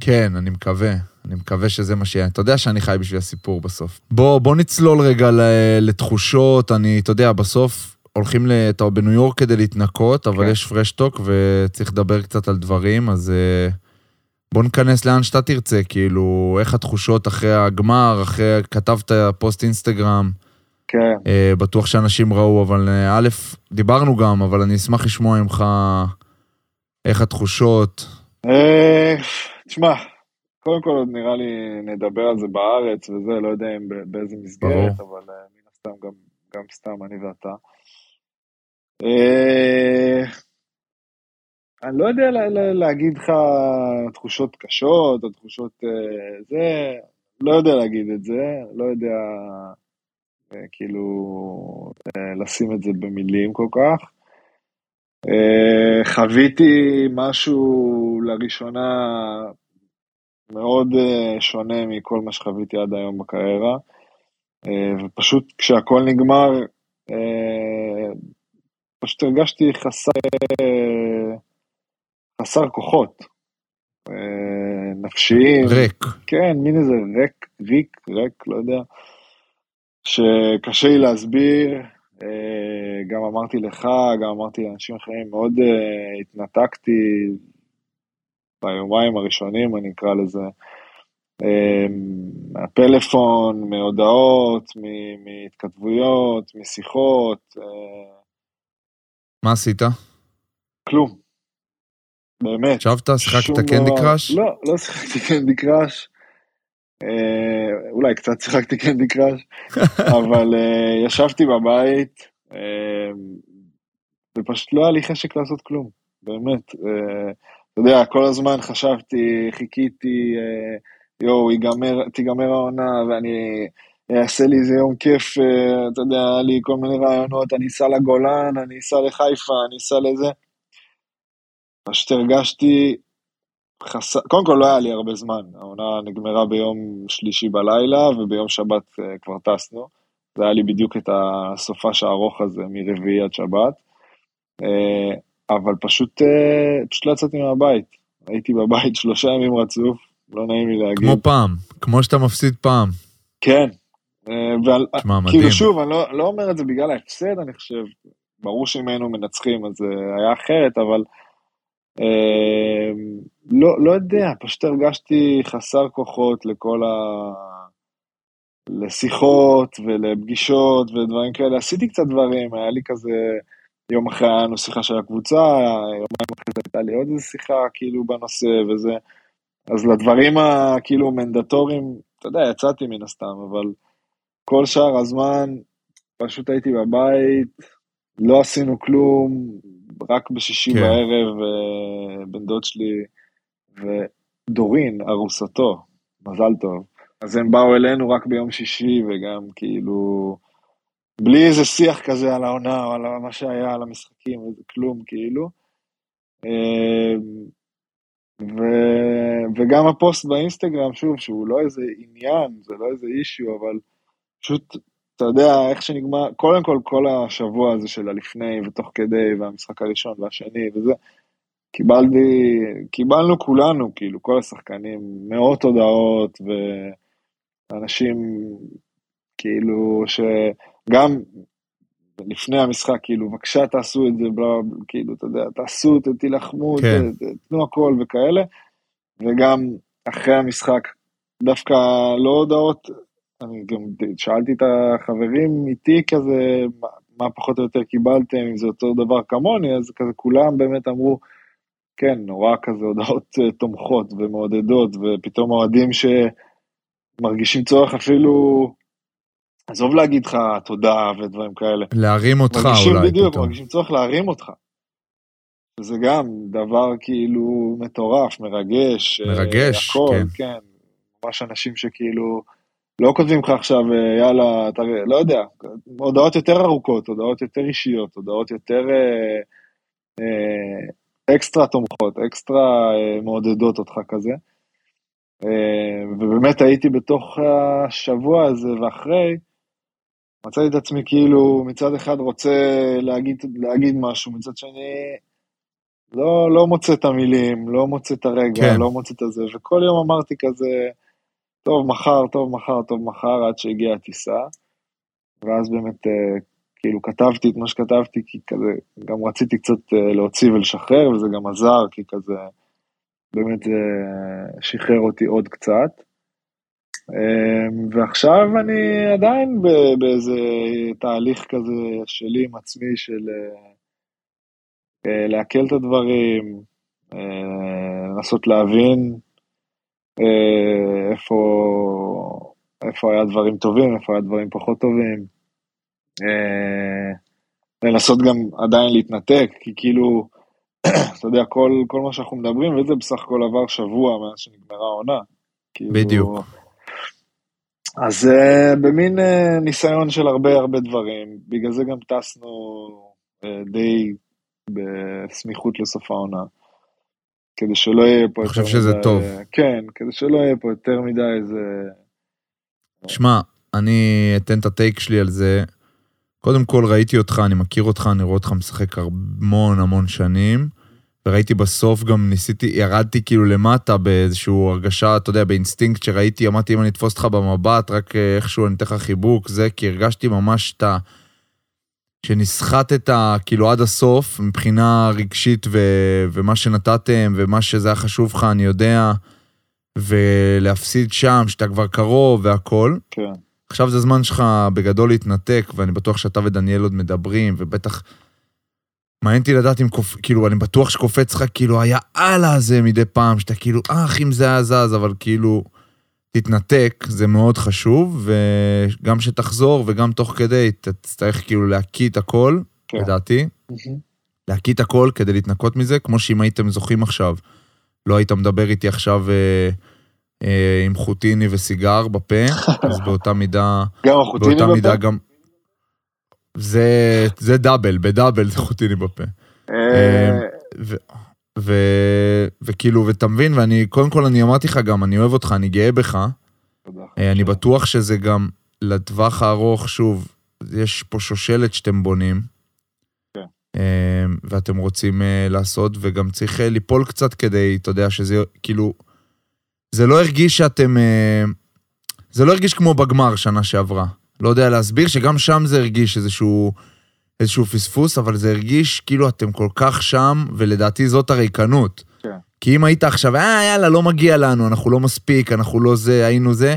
כן, אני מקווה. אני מקווה שזה מה שיהיה. אתה יודע שאני חי בשביל הסיפור בסוף. בוא, בוא נצלול רגע לתחושות. אני, אתה יודע, בסוף הולכים ל... אתה בניו יורק כדי להתנקות, אבל כן. יש פרשטוק וצריך לדבר קצת על דברים, אז אה, בוא ניכנס לאן שאתה תרצה, כאילו, איך התחושות אחרי הגמר, אחרי... כתבת פוסט אינסטגרם. כן. אה, בטוח שאנשים ראו, אבל אה, א', דיברנו גם, אבל אני אשמח לשמוע ממך איך התחושות. תשמע, קודם כל עוד נראה לי נדבר על זה בארץ וזה, לא יודע אם באיזה מסגרת, אבל אה, מן הסתם גם, גם סתם אני ואתה. אה, אני לא יודע לה, לה, להגיד לך תחושות קשות או תחושות אה, זה, לא יודע להגיד את זה, לא יודע אה, כאילו אה, לשים את זה במילים כל כך. אה, חוויתי משהו לראשונה מאוד אה, שונה מכל מה שחוויתי עד היום בקריירה, אה, ופשוט כשהכל נגמר, פשוט הרגשתי חסר, חסר כוחות נפשיים. ריק. כן, מין איזה ריק, ריק, ריק, לא יודע, שקשה לי להסביר, גם אמרתי לך, גם אמרתי לאנשים אחרים, מאוד אה, התנתקתי ביומיים הראשונים, אני אקרא לזה, אה, מהפלאפון, מהודעות, מהתכתבויות, משיחות, אה, מה עשית? כלום. באמת. ישבת? שיחקת קנדי. קראש? לא, לא שיחקתי קנדי קראש. אה, אולי קצת שיחקתי קנדי קראש, אבל אה, ישבתי בבית, אה, ופשוט לא היה לי חשק לעשות כלום, באמת. אתה יודע, כל הזמן חשבתי, חיכיתי, יואו, תיגמר העונה ואני אעשה לי איזה יום כיף, אתה יודע, היה לי כל מיני רעיונות, אני אסע לגולן, אני אסע לחיפה, אני אסע לזה. פשוט הרגשתי חסר, קודם כל לא היה לי הרבה זמן, העונה נגמרה ביום שלישי בלילה וביום שבת אה, כבר טסנו, זה היה לי בדיוק את הסופש הארוך הזה מרביעי עד שבת, אה, אבל פשוט, אה, פשוט לא יצאתי מהבית, הייתי בבית שלושה ימים רצוף, לא נעים לי להגיד, כמו פעם, כמו שאתה מפסיד פעם. כן, ועל, תשמע, מדהים. כאילו שוב, אני לא, לא אומר את זה בגלל ההפסד, אני חושב, ברור שאם היינו מנצחים אז זה היה אחרת, אבל לא, לא יודע, פשוט הרגשתי חסר כוחות לכל ה... לשיחות ולפגישות ודברים כאלה, עשיתי קצת דברים, היה לי כזה, יום אחרי היה לנו שיחה של הקבוצה, יומיים אחרי זה הייתה לי עוד איזה שיחה כאילו בנושא וזה, אז לדברים הכאילו מנדטוריים, אתה יודע, יצאתי מן הסתם, אבל כל שאר הזמן פשוט הייתי בבית, לא עשינו כלום, רק בשישי כן. בערב אה, בן דוד שלי ודורין, ארוסתו, מזל טוב. אז הם באו אלינו רק ביום שישי, וגם כאילו, בלי איזה שיח כזה על העונה או על מה שהיה, על המשחקים, כלום כאילו. אה, ו... וגם הפוסט באינסטגרם, שוב, שהוא לא איזה עניין, זה לא איזה אישיו, אבל פשוט, אתה יודע, איך שנגמר, קודם כל, כל השבוע הזה של הלפני ותוך כדי, והמשחק הראשון והשני וזה, קיבלתי, קיבלנו כולנו, כאילו, כל השחקנים, מאות הודעות, ואנשים, כאילו, שגם לפני המשחק, כאילו, בבקשה תעשו את זה, בלה, כאילו, אתה יודע, תעשו, תילחמו, כן. תנו הכל וכאלה, וגם אחרי המשחק, דווקא לא הודעות, אני גם שאלתי את החברים איתי כזה, מה, מה פחות או יותר קיבלתם, אם זה אותו דבר כמוני, אז כזה כולם באמת אמרו, כן, נורא כזה הודעות אה, תומכות ומעודדות, ופתאום אוהדים שמרגישים צורך אפילו, עזוב להגיד לך תודה ודברים כאלה, להרים אותך מרגישים אולי בדיוק, פתאום. מרגישים צורך להרים אותך. זה גם דבר כאילו מטורף, מרגש. אה, מרגש, הכל, כן. כן. ממש אנשים שכאילו לא כותבים לך עכשיו, אה, יאללה, אתה לא יודע, הודעות יותר ארוכות, הודעות יותר אישיות, הודעות יותר אה, אה, אקסטרה תומכות, אקסטרה אה, מעודדות אותך כזה. אה, ובאמת הייתי בתוך השבוע הזה ואחרי, מצאתי את עצמי כאילו מצד אחד רוצה להגיד, להגיד משהו, מצד שני לא, לא מוצא את המילים, לא מוצא את הרגע, כן. לא מוצא את הזה, וכל יום אמרתי כזה, טוב מחר, טוב מחר, טוב מחר, עד שהגיעה הטיסה, ואז באמת אה, כאילו כתבתי את מה שכתבתי, כי כזה, גם רציתי קצת אה, להוציא ולשחרר, וזה גם עזר, כי כזה, באמת זה שחרר אותי עוד קצת. אמ, ועכשיו אני עדיין באיזה תהליך כזה שלי עם עצמי של אה, אה, לעכל את הדברים, אה, לנסות להבין אה, איפה, איפה היה דברים טובים, איפה היה דברים פחות טובים. אה, לנסות גם עדיין להתנתק, כי כאילו, אתה יודע, כל, כל מה שאנחנו מדברים, וזה בסך הכל עבר שבוע מאז שנגמרה העונה. כאילו, בדיוק. אז uh, במין uh, ניסיון של הרבה הרבה דברים, בגלל זה גם טסנו uh, די בסמיכות לסוף העונה. כדי שלא יהיה פה אני חושב שזה מדי... טוב. כן, כדי שלא יהיה פה יותר מדי איזה... שמע, אני אתן את הטייק שלי על זה. קודם כל, ראיתי אותך, אני מכיר אותך, אני רואה אותך משחק המון המון שנים, וראיתי בסוף גם ניסיתי, ירדתי כאילו למטה באיזושהי הרגשה, אתה יודע, באינסטינקט שראיתי, אמרתי, אם אני אתפוס אותך במבט, רק אה, איכשהו אני אתן לך חיבוק, זה, כי הרגשתי ממש את ה... שנסחטת כאילו עד הסוף, מבחינה רגשית ו... ומה שנתתם, ומה שזה היה חשוב לך, אני יודע, ולהפסיד שם, שאתה כבר קרוב והכל. כן, עכשיו זה זמן שלך בגדול להתנתק, ואני בטוח שאתה ודניאל עוד מדברים, ובטח... מעניין אותי לדעת אם קופ... כאילו, אני בטוח שקופץ לך כאילו היה הלאה הזה מדי פעם, שאתה כאילו, אך, אם זה היה זז, אבל כאילו, תתנתק, זה מאוד חשוב, וגם שתחזור, וגם תוך כדי, תצטרך כאילו להקיא את הכל, כן. לדעתי. להקיא את הכל כדי להתנקות מזה, כמו שאם הייתם זוכים עכשיו, לא היית מדבר איתי עכשיו אה, אה, עם חוטיני וסיגר בפה, אז באותה מידה, גם החוטיני באותה מידה בפה? גם... זה, זה דאבל, בדאבל זה חוטיני בפה. אה, ו, ו, וכאילו, ואתה מבין, ואני, קודם כל אני אמרתי לך גם, אני אוהב אותך, אני גאה בך. תודה. אה, אני בטוח שזה גם לטווח הארוך, שוב, יש פה שושלת שאתם בונים. כן. אה, ואתם רוצים אה, לעשות, וגם צריך ליפול קצת כדי, אתה יודע, שזה כאילו... זה לא הרגיש שאתם... זה לא הרגיש כמו בגמר שנה שעברה. לא יודע להסביר, שגם שם זה הרגיש איזשהו, איזשהו פספוס, אבל זה הרגיש כאילו אתם כל כך שם, ולדעתי זאת הריקנות. כן. כי אם היית עכשיו, אה, יאללה, לא מגיע לנו, אנחנו לא מספיק, אנחנו לא זה, היינו זה,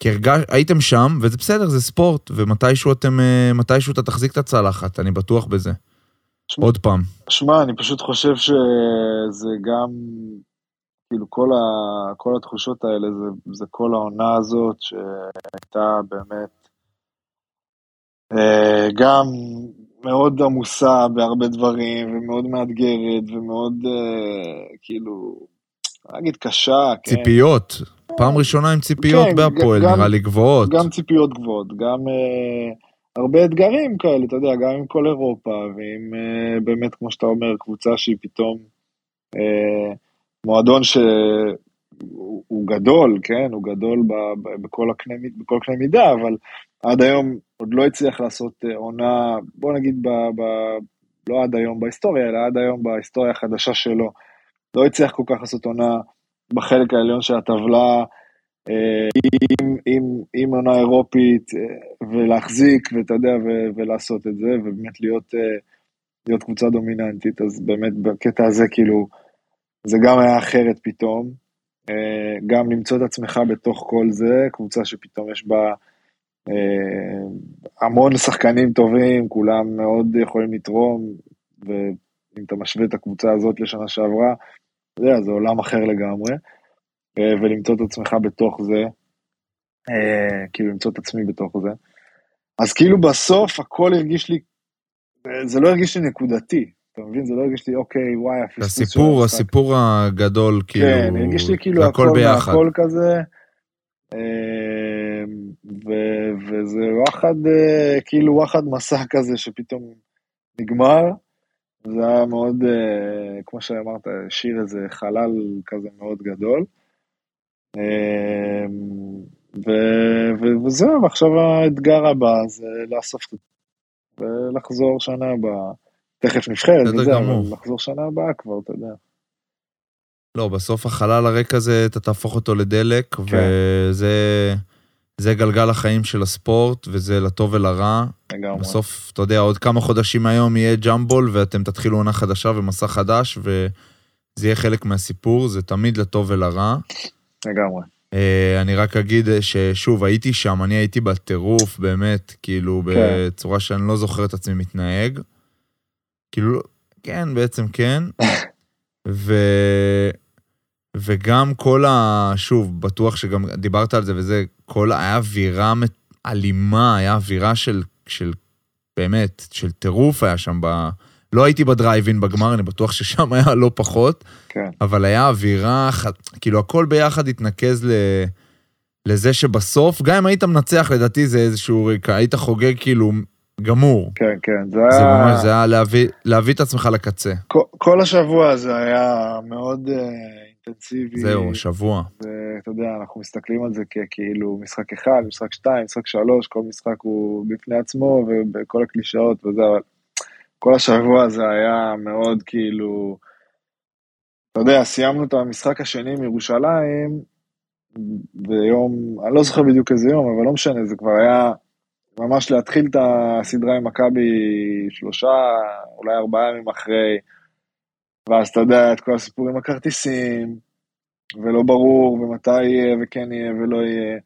כי הרגש, הייתם שם, וזה בסדר, זה ספורט, ומתישהו אתם, אה, מתישהו אתה תחזיק את הצלחת, אני בטוח בזה. שמע, עוד פעם. שמע, אני פשוט חושב שזה גם, כאילו כל, ה, כל התחושות האלה, זה, זה כל העונה הזאת שהייתה באמת אה, גם מאוד עמוסה בהרבה דברים, ומאוד מאתגרת, ומאוד אה, כאילו, לא אגיד קשה, כן. ציפיות. פעם ראשונה עם ציפיות כן, בהפועל, גם- נראה לי גבוהות. גם ציפיות גבוהות, גם אה, הרבה אתגרים כאלה, אתה יודע, גם עם כל אירופה, ועם אה, באמת, כמו שאתה אומר, קבוצה שהיא פתאום אה, מועדון שהוא הוא גדול, כן, הוא גדול ב, ב, בכל, הקנה, בכל קנה מידה, אבל עד היום עוד לא הצליח לעשות אה, עונה, בוא נגיד, ב, ב, לא עד היום בהיסטוריה, אלא עד היום בהיסטוריה החדשה שלו, לא הצליח כל כך לעשות עונה בחלק העליון של הטבלה, אה, עם, עם, עם עונה אירופית, אה, ולהחזיק, ואתה יודע, ו, ולעשות את זה, ובאמת להיות, להיות קבוצה דומיננטית, אז באמת בקטע הזה, כאילו, זה גם היה אחרת פתאום. גם למצוא את עצמך בתוך כל זה, קבוצה שפתאום יש בה המון שחקנים טובים, כולם מאוד יכולים לתרום, ואם אתה משווה את הקבוצה הזאת לשנה שעברה, אתה יודע, זה עולם אחר לגמרי. אה, ולמצוא את עצמך בתוך זה, אה, כאילו למצוא את עצמי בתוך זה. אז כאילו בסוף הכל הרגיש לי, אה, זה לא הרגיש לי נקודתי, אתה מבין? זה לא הרגיש לי, אוקיי, וואי, הפספוס של הסיפור, המשחק. הסיפור הגדול, כאילו, כן, הרגיש לי כאילו זה הכל ביחד. מהכל כזה, אה, ו- וזה וואחד, אה, כאילו וואחד מסע כזה שפתאום נגמר, זה היה מאוד, אה, כמו שאמרת, השאיר איזה חלל כזה מאוד גדול. אה, ו- ו- וזהו, ועכשיו האתגר הבא זה לאסוף את ולחזור שנה הבאה. תכף נבחרת וזה. אבל לחזור שנה הבאה כבר, אתה יודע. לא, בסוף החלל הריק הזה, אתה תהפוך אותו לדלק, כן. וזה זה גלגל החיים של הספורט, וזה לטוב ולרע. לגמרי. בסוף, אתה יודע, עוד כמה חודשים מהיום יהיה ג'אמבול, ואתם תתחילו עונה חדשה ומסע חדש, וזה יהיה חלק מהסיפור, זה תמיד לטוב ולרע. לגמרי. אה, אני רק אגיד אה, ששוב, הייתי שם, אני הייתי בטירוף, באמת, כאילו, כן. בצורה שאני לא זוכר את עצמי מתנהג. כאילו, כן, בעצם כן. ו... וגם כל ה... שוב, בטוח שגם דיברת על זה וזה, כל. היה אווירה אלימה, היה אווירה של, של באמת, של טירוף היה שם ב... לא הייתי בדרייבין בגמר, אני בטוח ששם היה לא פחות. כן. אבל היה אווירה, כאילו הכל ביחד התנקז ל... לזה שבסוף, גם אם היית מנצח, לדעתי זה איזשהו רקע, היית חוגג כאילו גמור. כן, כן, זה זה היה... ממש, זה היה להביא, להביא את עצמך לקצה. כל, כל השבוע הזה היה מאוד uh, אינטנסיבי. זהו, שבוע. ואתה יודע, אנחנו מסתכלים על זה ככאילו משחק אחד, משחק שתיים, משחק שלוש, כל משחק הוא בפני עצמו ובכל הקלישאות וזה, אבל כל השבוע הזה היה מאוד כאילו, אתה יודע, סיימנו את המשחק השני מירושלים ביום, אני לא זוכר בדיוק איזה יום, אבל לא משנה, זה כבר היה ממש להתחיל את הסדרה עם מכבי שלושה, אולי ארבעה ימים אחרי, ואז אתה יודע, את כל הסיפור עם הכרטיסים, ולא ברור, ומתי יהיה, וכן יהיה, ולא יהיה.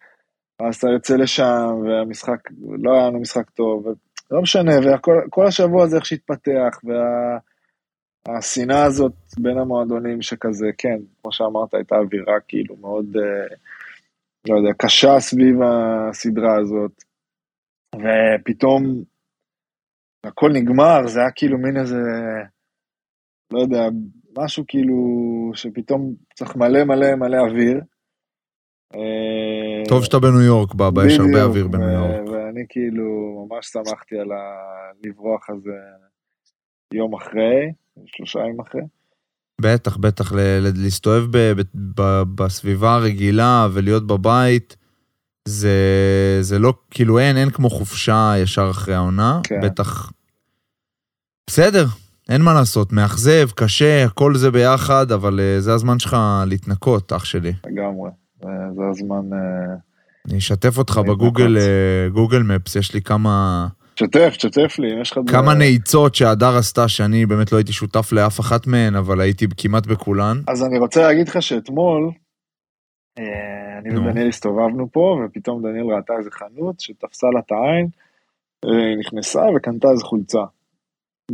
ואז אתה יוצא לשם, והמשחק, לא היה לנו משחק טוב, לא משנה, וכל השבוע הזה איך שהתפתח, והשנאה הזאת בין המועדונים שכזה, כן, כמו שאמרת, הייתה אווירה כאילו מאוד, אה, לא יודע, קשה סביב הסדרה הזאת, ופתאום הכל נגמר, זה היה כאילו מין איזה, לא יודע, משהו כאילו שפתאום צריך מלא מלא מלא אוויר. טוב שאתה בניו יורק, בבא, יש הרבה אוויר בניו יורק. ואני כאילו ממש שמחתי על הלברוח הזה יום אחרי, שלושה ימים אחרי. בטח, בטח, להסתובב בסביבה הרגילה ולהיות בבית, זה, זה לא, כאילו אין, אין כמו חופשה ישר אחרי העונה, כן. בטח. בסדר, אין מה לעשות, מאכזב, קשה, הכל זה ביחד, אבל אה, זה הזמן שלך להתנקות, אח שלי. לגמרי. זה זה הזמן, אה, אני אשתף אותך בגוגל. אה, גוגל מפס, יש לי כמה... תשתף, תשתף לי, יש לך... כמה נעיצות שהדר עשתה, שאני באמת לא הייתי שותף לאף אחת מהן, אבל הייתי כמעט בכולן. אז אני רוצה להגיד לך שאתמול, אני. ודניאל הסתובבנו פה, ופתאום דניאל ראתה איזה חנות שתפסה לה את העין, נכנסה וקנתה איזה חולצה.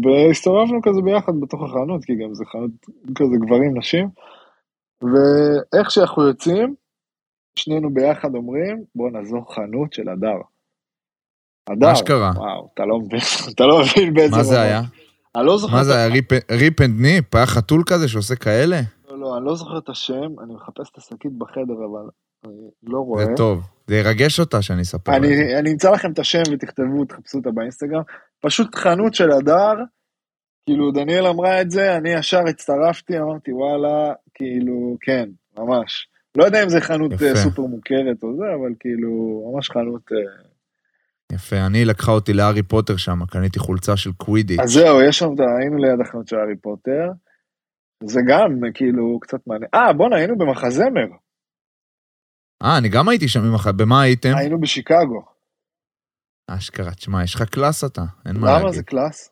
והסתובבנו כזה ביחד בתוך החנות, כי גם זה חנות כזה גברים נשים, ואיך שאנחנו יוצאים, שנינו ביחד אומרים, בוא נעזור חנות של הדר. הדר, אשכרה. וואו, אתה לא מבין, אתה לא מבין באיזה... מה זה. היה? אני לא זוכר מה זה היה? ריפ אנד ניפ? היה חתול כזה שעושה כאלה? לא, לא, אני לא זוכר את השם, אני מחפש את השקית בחדר, אבל אני לא רואה. זה טוב. זה ירגש אותה שאני אספר. אני, אני אמצא לכם את השם ותכתבו, תחפשו אותה באינסטגרם. פשוט חנות של הדר, כאילו דניאל אמרה את זה, אני ישר הצטרפתי, אמרתי וואלה, כאילו, כן, ממש. לא יודע אם זה חנות יפה. אה, סופר מוכרת או זה, אבל כאילו, ממש חנות... אה, יפה, אני לקחה אותי להארי פוטר שם, קניתי חולצה של קווידיץ'. אז זהו, יש שם, היינו ליד החנות של הארי פוטר. זה גם כאילו קצת מעניין. אה, בואנה, היינו במחזמר. אה, אני גם הייתי שם. במה הייתם? היינו בשיקגו. אשכרה, תשמע, יש לך קלאס אתה, אין מה למה להגיד. זה קלאס?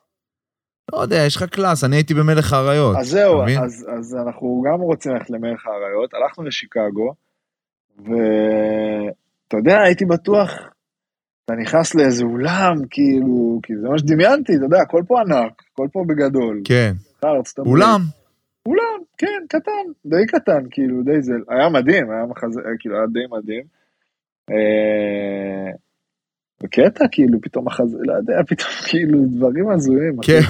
לא יודע, יש לך קלאס, אני הייתי במלך האריות. אז זהו? אז, אז אנחנו גם רוצים ללכת למלך האריות, הלכנו לשיקגו, ואתה יודע, הייתי בטוח, אתה נכנס לאיזה אולם, כאילו, כי זה מה שדמיינתי, אתה יודע, הכל פה ענק, הכל פה בגדול. כן. הברית. אולם, אולם, כן, קטן, די קטן, כאילו, די זה, היה מדהים, היה מחזה, כאילו, היה די מדהים. וקטע, כאילו, פתאום מחזה, לא יודע, פתאום, כאילו, דברים הזויים. כן.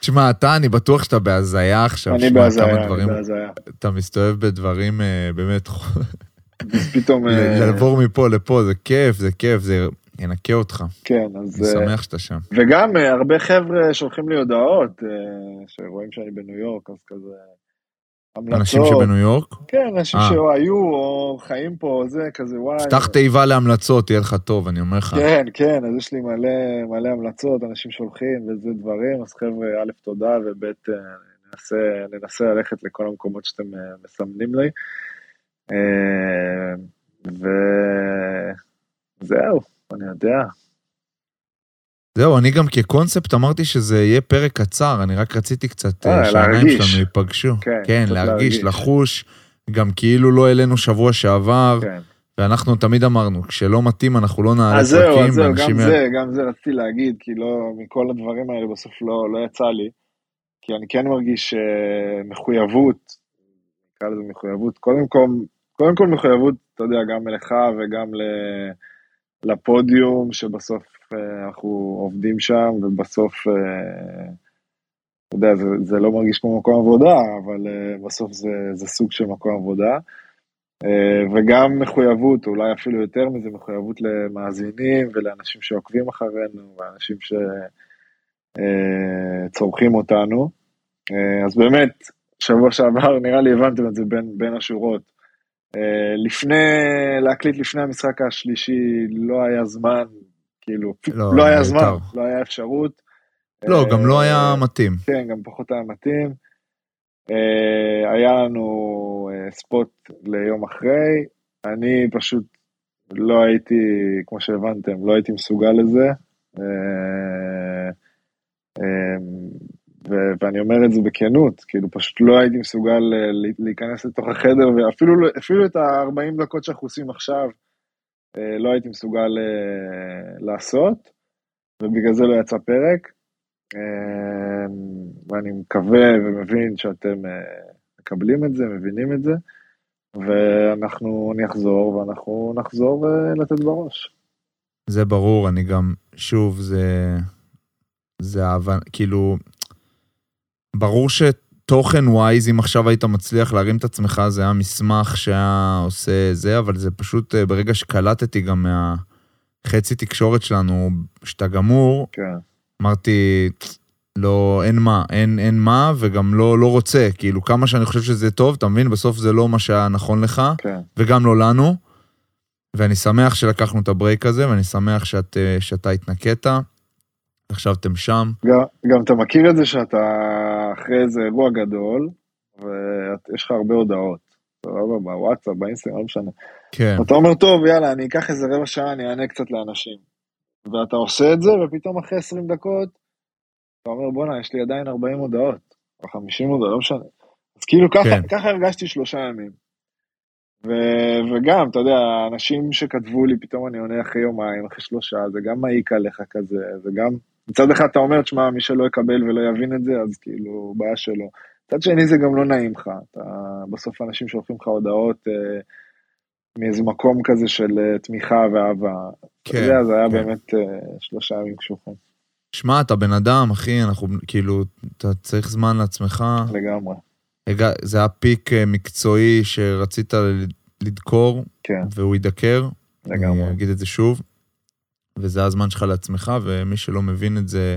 תשמע, אתה, אני בטוח שאתה בהזיה עכשיו. אני בהזיה, אני בהזיה. אתה מסתובב בדברים אה, באמת, פתאום... אה, לעבור מפה לפה, זה כיף, זה כיף, זה ינקה אותך. כן, אז... אני אה, שמח שאתה שם. וגם הרבה חבר'ה שולחים לי הודעות, שרואים שאני בניו יורק, אז כזה... המלצות. אנשים שבניו יורק, כן, אנשים אה. שהיו או חיים פה, זה כזה וואי. פתח תיבה להמלצות, יהיה לך טוב, אני אומר לך. כן, כן, אז יש לי מלא, מלא המלצות, אנשים שולחים וזה דברים, אז חבר'ה, א', תודה, וב', אה, ננסה, ננסה ללכת לכל המקומות שאתם אה, מסמנים לי. וזהו, אני יודע. זהו, אני גם כקונספט אמרתי שזה יהיה פרק קצר, אני רק רציתי קצת אה, אה, שהעיניים. שלנו ייפגשו. כן, כן, להרגיש, להרגיש. לחוש. גם כאילו לא העלינו שבוע שעבר, כן. ואנחנו תמיד אמרנו, כשלא מתאים אנחנו לא נעלה אז זהו, פרקים, אז זהו. גם זה, גם זה רציתי להגיד, כי לא, מכל הדברים האלה בסוף לא, לא יצא לי, כי אני כן מרגיש אה, מחויבות, נקרא לזה מחויבות, קודם כל, קודם כל מחויבות, אתה יודע, גם לך וגם לפודיום, שבסוף אנחנו עובדים שם, ובסוף, אה, אתה יודע, זה, זה לא מרגיש כמו מקום עבודה, אבל אה, בסוף זה, זה סוג של מקום עבודה. אה, וגם מחויבות, אולי אפילו יותר מזה, מחויבות למאזינים ולאנשים שעוקבים אחרינו, ואנשים שצורכים אותנו. אה, אז באמת, שבוע שעבר, נראה לי הבנתם את זה בין, בין השורות. אה, לפני, להקליט לפני המשחק השלישי לא היה זמן, כאילו, לא, לא היה מיותר. זמן, לא היה אפשרות. לא, גם לא אה, היה מתאים. כן, גם פחות היה מתאים. אה, היה לנו אה, ספוט ליום אחרי, אני פשוט לא הייתי, כמו שהבנתם, לא הייתי מסוגל לזה. אה, אה, ו- ואני אומר את זה בכנות, כאילו פשוט לא הייתי מסוגל אה, לה- להיכנס לתוך החדר, ואפילו לא- אפילו את ה-40 דקות שאנחנו עושים עכשיו, אה, לא הייתי מסוגל אה, לעשות, ובגלל זה לא יצא פרק. אה, ואני מקווה ומבין שאתם אה, מקבלים את זה, מבינים את זה, ואנחנו נחזור, ואנחנו נחזור אה, לתת בראש. זה ברור, אני גם, שוב, זה... זה אהבה, כאילו... ברור שתוכן ווייז, אם עכשיו היית מצליח להרים את עצמך, זה היה מסמך שהיה עושה זה, אבל זה פשוט, אה, ברגע שקלטתי גם מהחצי תקשורת שלנו, שאתה גמור, כן, אמרתי, לא, אין מה, אין, אין מה, וגם לא, לא רוצה. כאילו, כמה שאני חושב שזה טוב, אתה מבין? בסוף זה לא מה שהיה נכון לך, כן. וגם לא לנו. ואני שמח שלקחנו את הברייק הזה, ואני שמח שאת, אה, שאתה התנקית. עכשיו אתם שם. גם, גם אתה מכיר את זה שאתה אחרי איזה אירוע גדול, ויש לך הרבה הודעות. סבבה, בוואטסאפ, באינסטגרם, לא משנה. כן, אתה אומר, טוב, יאללה, אני אקח איזה רבע שעה, אני אענה קצת לאנשים. ואתה עושה את זה, ופתאום אחרי 20 דקות, אתה אומר, בואנה, יש לי עדיין 40 הודעות, או 50 הודעות, לא משנה. אז כאילו ככה, כן. ככה הרגשתי שלושה ימים. ו, וגם, אתה יודע, אנשים שכתבו לי, פתאום אני עונה אחרי יומיים, אחרי שלושה, זה גם מעיק עליך כזה, וגם, מצד אחד אתה אומר, תשמע, מי שלא יקבל ולא יבין את זה, אז כאילו, בעיה שלו. מצד שני זה גם לא נעים לך, אתה, בסוף אנשים שולחים לך הודעות אה, מאיזה מקום כזה של אה, תמיכה ואהבה. אתה כן, יודע, זה היה כן. באמת אה, שלושה ימים קשוחים, שמע, אתה בן אדם, אחי, אנחנו, כאילו, אתה צריך זמן לעצמך. לגמרי, זה היה פיק אה, מקצועי שרצית לדקור, כן, והוא יידקר. לגמרי. אני אגיד את זה שוב. וזה הזמן שלך לעצמך, ומי שלא מבין את זה,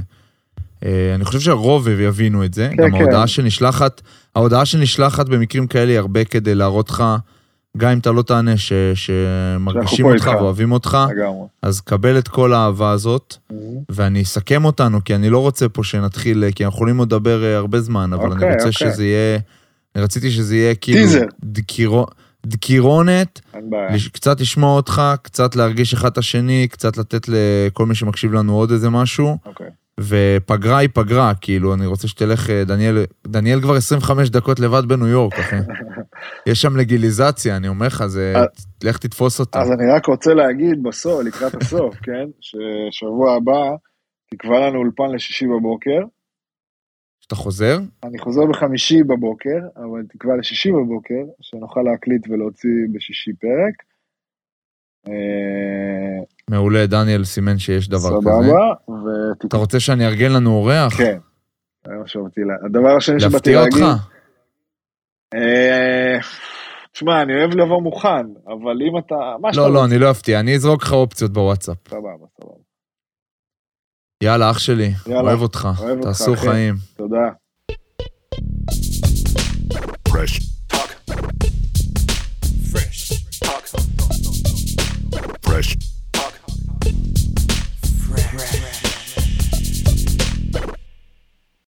אה, אני חושב שהרוב יבינו את זה. כן, גם כן. ההודעה שנשלחת, ההודעה שנשלחת במקרים כאלה היא הרבה כדי להראות לך, גם אם אתה לא תענה, ש, שמרגישים אותך איתך. ואוהבים אותך, לגמרי. אז קבל את כל האהבה הזאת, ואני אסכם אותנו, כי אני לא רוצה פה שנתחיל, כי אנחנו יכולים עוד לדבר אה, הרבה זמן, אבל אוקיי, אני רוצה אוקיי. שזה יהיה, אני רציתי שזה יהיה כאילו... טיזר. דקירו, דקירונת. לש- קצת לשמוע אותך, קצת להרגיש אחד את השני, קצת לתת לכל מי שמקשיב לנו עוד איזה משהו, אוקיי. ופגרה היא פגרה, כאילו, אני רוצה שתלך, אה, דניאל, דניאל כבר 25 דקות לבד בניו יורק, אחי. יש שם לגיליזציה, אני אומר לך, זה, אה, לך תתפוס אותה. אז אני רק רוצה להגיד בסוף, לקראת הסוף, כן, ששבוע הבא תקבע לנו אולפן לשישי בבוקר. אתה חוזר? אני חוזר בחמישי בבוקר, אבל תקבע לשישי בבוקר, שנוכל להקליט ולהוציא בשישי פרק. אה, מעולה, דניאל סימן שיש דבר כזה. סבבה, אתה ותקבע, רוצה שאני ארגן לנו אורח? כן. לה- הדבר השני שבאתי להפתיע להגיד, אותך? אה, תשמע, אני אוהב לבוא מוכן, אבל אם אתה, שאתה לא, לא, אני לא אפתיע, אני אזרוק לך אופציות בוואטסאפ. סבבה, סבבה. יאללה, אח שלי, יאללה, אוהב אותך. אוהב תעשו אותך, חיים. תודה. fresh